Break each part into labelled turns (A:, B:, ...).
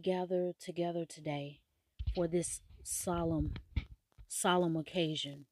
A: gather together today for this solemn, solemn occasion,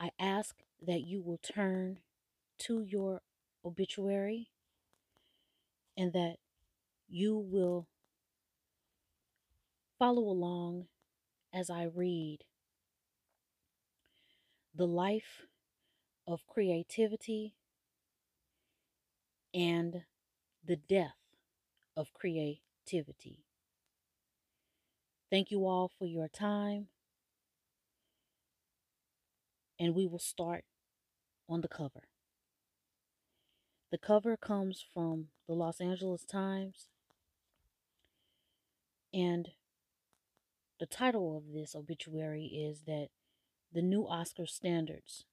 A: I ask that you will turn to your obituary and that you will follow along as I read the life of creativity and the death of creativity. Thank you all for your time, and we will start on the cover. The cover comes from the Los Angeles Times, and the title of this obituary is that the new Oscar standards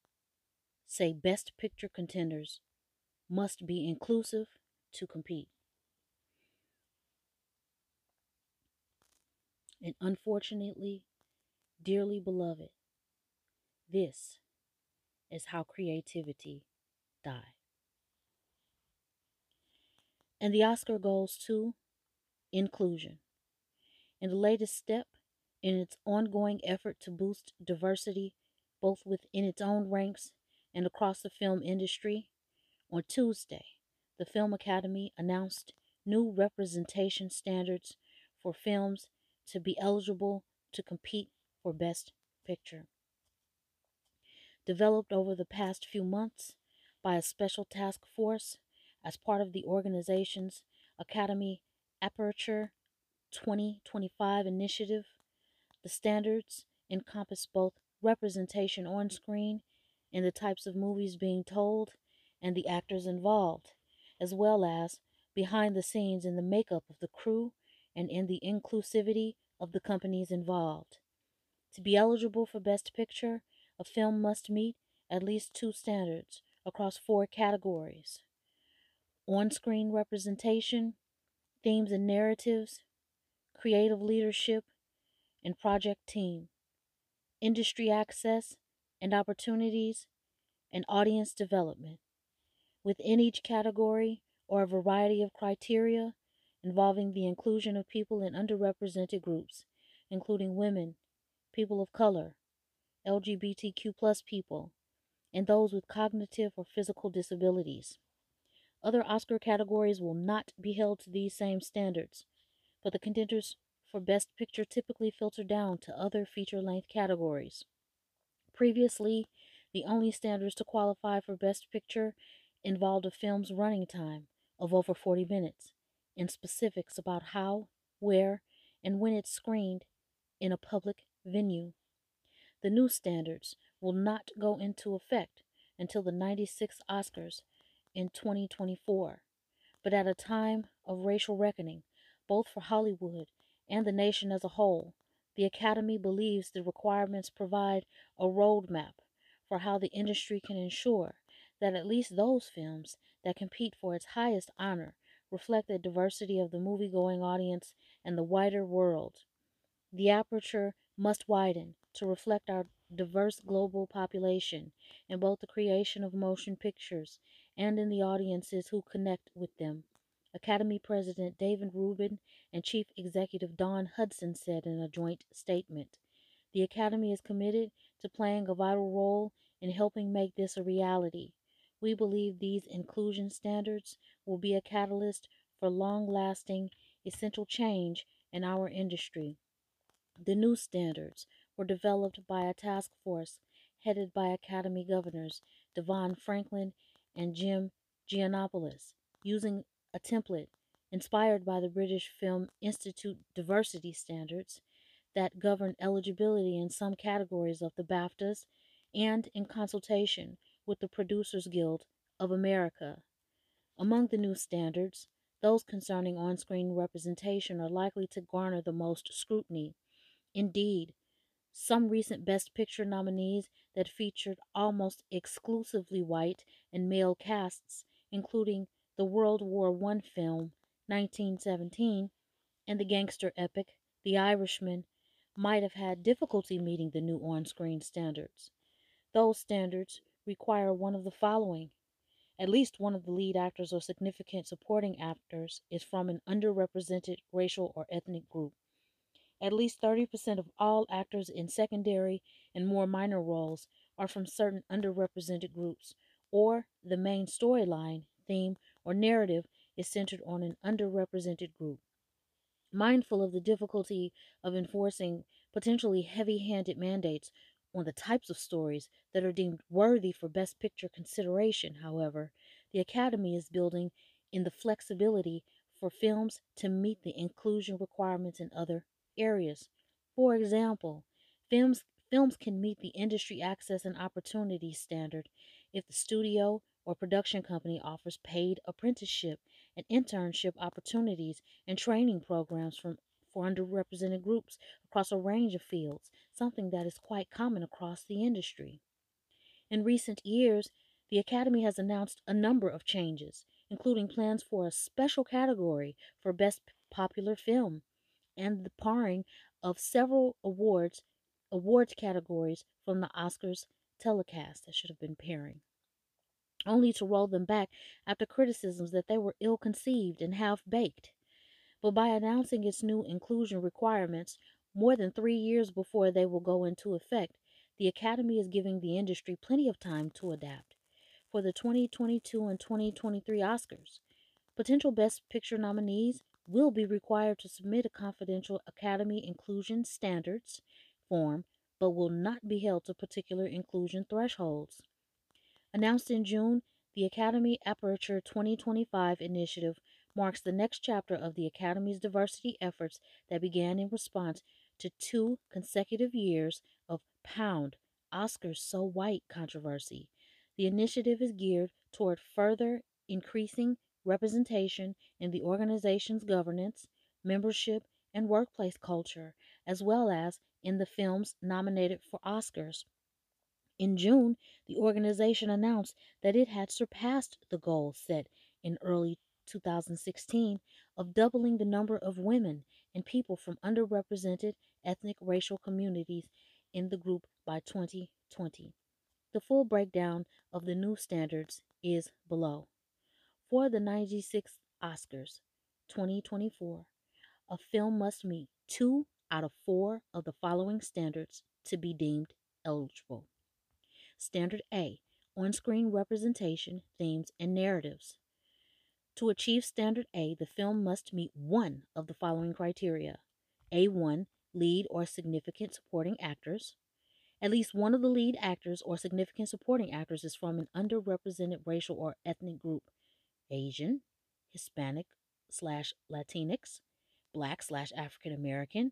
A: say Best Picture contenders must be inclusive to compete. And unfortunately, dearly beloved, this is how creativity died. And the Oscar goes to inclusion. In the latest step in its ongoing effort to boost diversity both within its own ranks and across the film industry, on Tuesday, the Film Academy announced new representation standards for films to be eligible to compete for Best Picture. Developed over the past few months by a special task force as part of the organization's Academy Aperture 2025 initiative, the standards encompass both representation on screen in the types of movies being told and the actors involved, as well as behind the scenes in the makeup of the crew and in the inclusivity of the companies involved. To be eligible for Best Picture, a film must meet at least two standards across four categories on screen representation, themes and narratives, creative leadership, and project team, industry access and opportunities, and audience development. Within each category or a variety of criteria involving the inclusion of people in underrepresented groups, including women, people of color, LGBTQ people, and those with cognitive or physical disabilities. Other Oscar categories will not be held to these same standards, but the contenders for Best Picture typically filter down to other feature length categories. Previously, the only standards to qualify for Best Picture involved a film's running time of over 40 minutes and specifics about how, where, and when it's screened in a public venue. The new standards will not go into effect until the 96 Oscars in 2024, but at a time of racial reckoning, both for Hollywood and the nation as a whole, the Academy believes the requirements provide a roadmap for how the industry can ensure that at least those films that compete for its highest honor reflect the diversity of the movie going audience and the wider world. The aperture must widen to reflect our diverse global population in both the creation of motion pictures and in the audiences who connect with them. Academy President David Rubin and Chief Executive Dawn Hudson said in a joint statement. The Academy is committed to playing a vital role in helping make this a reality. We believe these inclusion standards will be a catalyst for long lasting, essential change in our industry. The new standards were developed by a task force headed by Academy governors DeVon Franklin and Jim Gianopulos, using a template inspired by the British Film Institute diversity standards that govern eligibility in some categories of the BAFTAs and in consultation with the Producers Guild of America. Among the new standards, those concerning on screen representation are likely to garner the most scrutiny. Indeed, some recent Best Picture nominees that featured almost exclusively white and male casts, including the World War I film 1917 and the gangster epic The Irishman, might have had difficulty meeting the new on screen standards. Those standards require one of the following At least one of the lead actors or significant supporting actors is from an underrepresented racial or ethnic group. At least 30% of all actors in secondary and more minor roles are from certain underrepresented groups, or the main storyline, theme, or narrative is centered on an underrepresented group. Mindful of the difficulty of enforcing potentially heavy handed mandates on the types of stories that are deemed worthy for Best Picture consideration, however, the Academy is building in the flexibility for films to meet the inclusion requirements in other areas. For example, films films can meet the industry access and opportunity standard if the studio or production company offers paid apprenticeship and internship opportunities and training programs from for underrepresented groups across a range of fields, something that is quite common across the industry. In recent years, the Academy has announced a number of changes, including plans for a special category for Best Popular Film and the paring of several awards awards categories from the Oscars telecast that should have been pairing only to roll them back after criticisms that they were ill conceived and half baked. But by announcing its new inclusion requirements more than three years before they will go into effect, the Academy is giving the industry plenty of time to adapt. For the 2022 and 2023 Oscars, potential Best Picture nominees will be required to submit a confidential Academy Inclusion Standards form, but will not be held to particular inclusion thresholds. Announced in June, the Academy Aperture 2025 initiative marks the next chapter of the Academy's diversity efforts that began in response to two consecutive years of Pound Oscars So White controversy. The initiative is geared toward further increasing representation in the organization's governance, membership, and workplace culture, as well as in the films nominated for Oscars. In June, the organization announced that it had surpassed the goal set in early 2016 of doubling the number of women and people from underrepresented ethnic racial communities in the group by 2020. The full breakdown of the new standards is below. For the 96th Oscars 2024, a film must meet two out of four of the following standards to be deemed eligible. Standard A on screen representation, themes, and narratives. To achieve Standard A, the film must meet one of the following criteria. A1 lead or significant supporting actors. At least one of the lead actors or significant supporting actors is from an underrepresented racial or ethnic group. Asian, Hispanic slash Latinx, Black slash African American,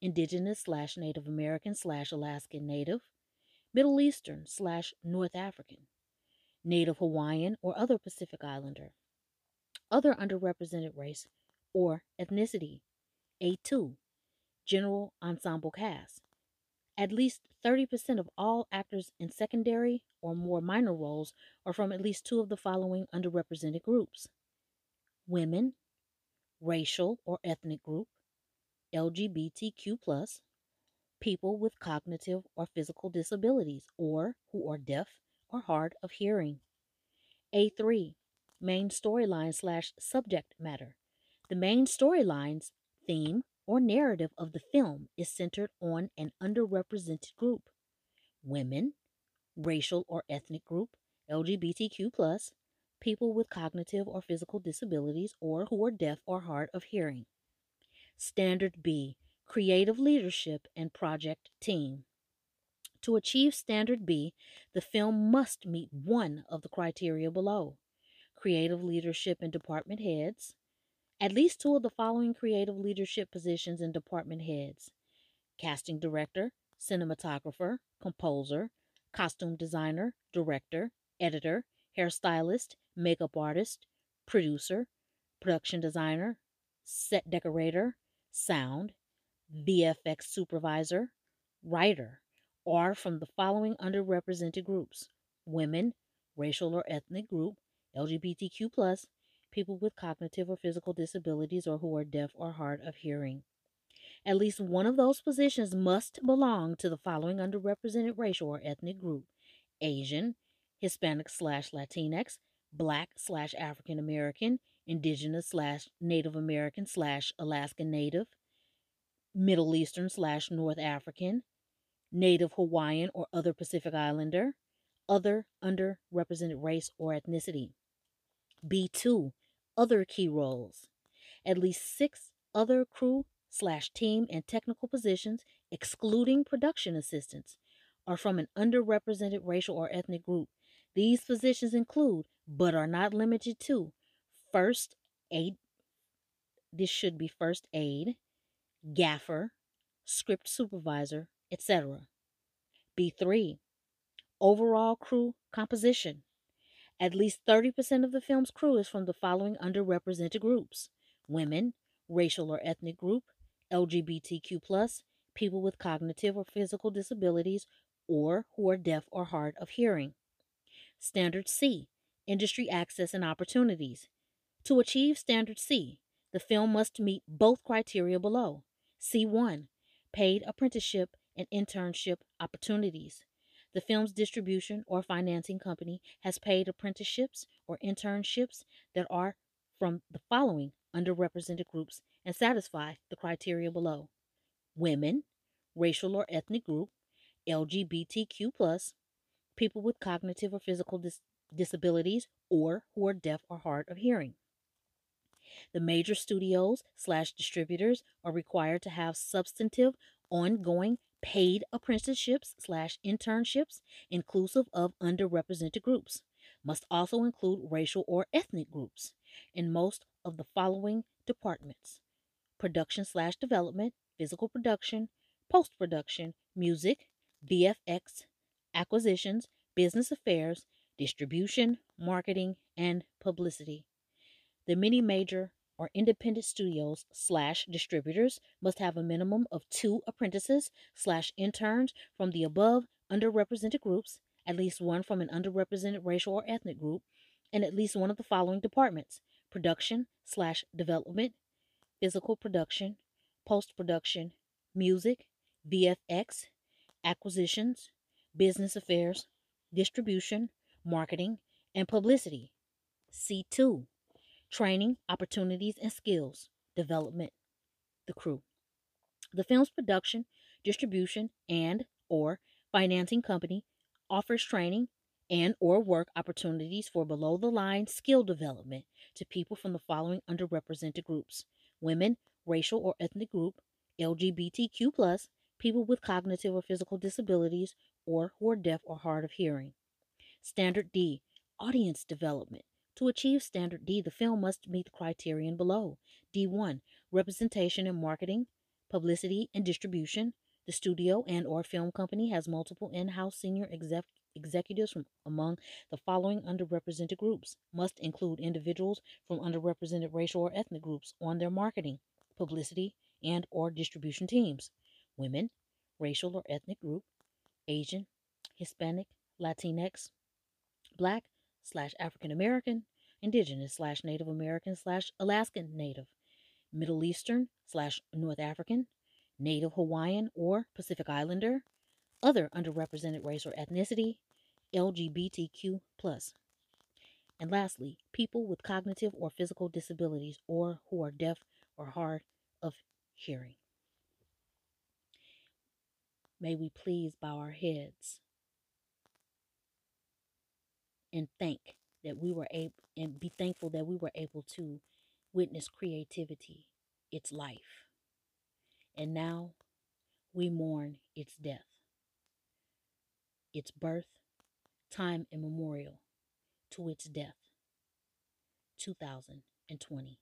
A: Indigenous slash Native American slash Alaskan Native, Middle Eastern slash North African, Native Hawaiian or other Pacific Islander, other underrepresented race or ethnicity. A2, general ensemble cast. At least 30% of all actors in secondary or more minor roles are from at least two of the following underrepresented groups women, racial or ethnic group, LGBTQ, people with cognitive or physical disabilities or who are deaf or hard of hearing. A3. Main storyline slash subject matter. The main storyline's theme or narrative of the film is centered on an underrepresented group women, racial or ethnic group, LGBTQ, people with cognitive or physical disabilities or who are deaf or hard of hearing. Standard B creative leadership, and project team. To achieve Standard B, the film must meet one of the criteria below creative leadership and department heads, at least two of the following creative leadership positions and department heads casting director, cinematographer, composer, costume designer, director, editor, hairstylist, makeup artist, producer, production designer, set decorator, sound, VFX supervisor, writer. Are from the following underrepresented groups women, racial or ethnic group, LGBTQ, people with cognitive or physical disabilities, or who are deaf or hard of hearing. At least one of those positions must belong to the following underrepresented racial or ethnic group Asian, Hispanic slash Latinx, Black slash African American, Indigenous slash Native American slash Alaskan Native, Middle Eastern slash North African, Native Hawaiian or other Pacific Islander, other underrepresented race or ethnicity. B2, other key roles. At least six other crew slash team and technical positions, excluding production assistants, are from an underrepresented racial or ethnic group. These positions include, but are not limited to, first aid. This should be first aid, gaffer, script supervisor, etc. B3. Overall crew composition. At least 30% of the film's crew is from the following underrepresented groups women, racial or ethnic group, LGBTQ, people with cognitive or physical disabilities, or who are deaf or hard of hearing. Standard C Industry access and opportunities. To achieve Standard C, the film must meet both criteria below. C1 Paid apprenticeship and internship opportunities. The film's distribution or financing company has paid apprenticeships or internships that are from the following underrepresented groups and satisfy the criteria below women, racial or ethnic group, LGBTQ, people with cognitive or physical dis- disabilities, or who are deaf or hard of hearing. The major studios slash distributors are required to have substantive, ongoing paid apprenticeships slash internships inclusive of underrepresented groups. Must also include racial or ethnic groups in most of the following departments production slash development, physical production, post production, music, VFX, acquisitions, business affairs, distribution, marketing, and publicity. The many major or independent studios slash distributors must have a minimum of two apprentices slash interns from the above underrepresented groups, at least one from an underrepresented racial or ethnic group, and at least one of the following departments production slash development, physical production, post production, music, VFX, acquisitions, business affairs, distribution, marketing, and publicity. C2 Training, opportunities, and skills development. The crew. The film's production, distribution, and or financing company offers training and or work opportunities for below the line skill development to people from the following underrepresented groups women racial or ethnic group lgbtq people with cognitive or physical disabilities or who are deaf or hard of hearing standard d audience development to achieve standard d the film must meet the criterion below. D1 representation in marketing publicity and distribution. The studio and or film company has multiple in-house senior exec- executives from among the following underrepresented groups. Must include individuals from underrepresented racial or ethnic groups on their marketing, publicity, and or distribution teams. Women, racial or ethnic group, Asian, Hispanic, Latinx, Black slash African American, Indigenous slash Native American slash Alaskan Native, Middle Eastern slash North African, Native Hawaiian or Pacific Islander, other underrepresented race or ethnicity, LGBTQ. And lastly, people with cognitive or physical disabilities or who are deaf or hard of hearing. May we please bow our heads and thank that we were able and be thankful that we were able to witness creativity, its life. And now we mourn its death, its birth, time immemorial to its death. 2020.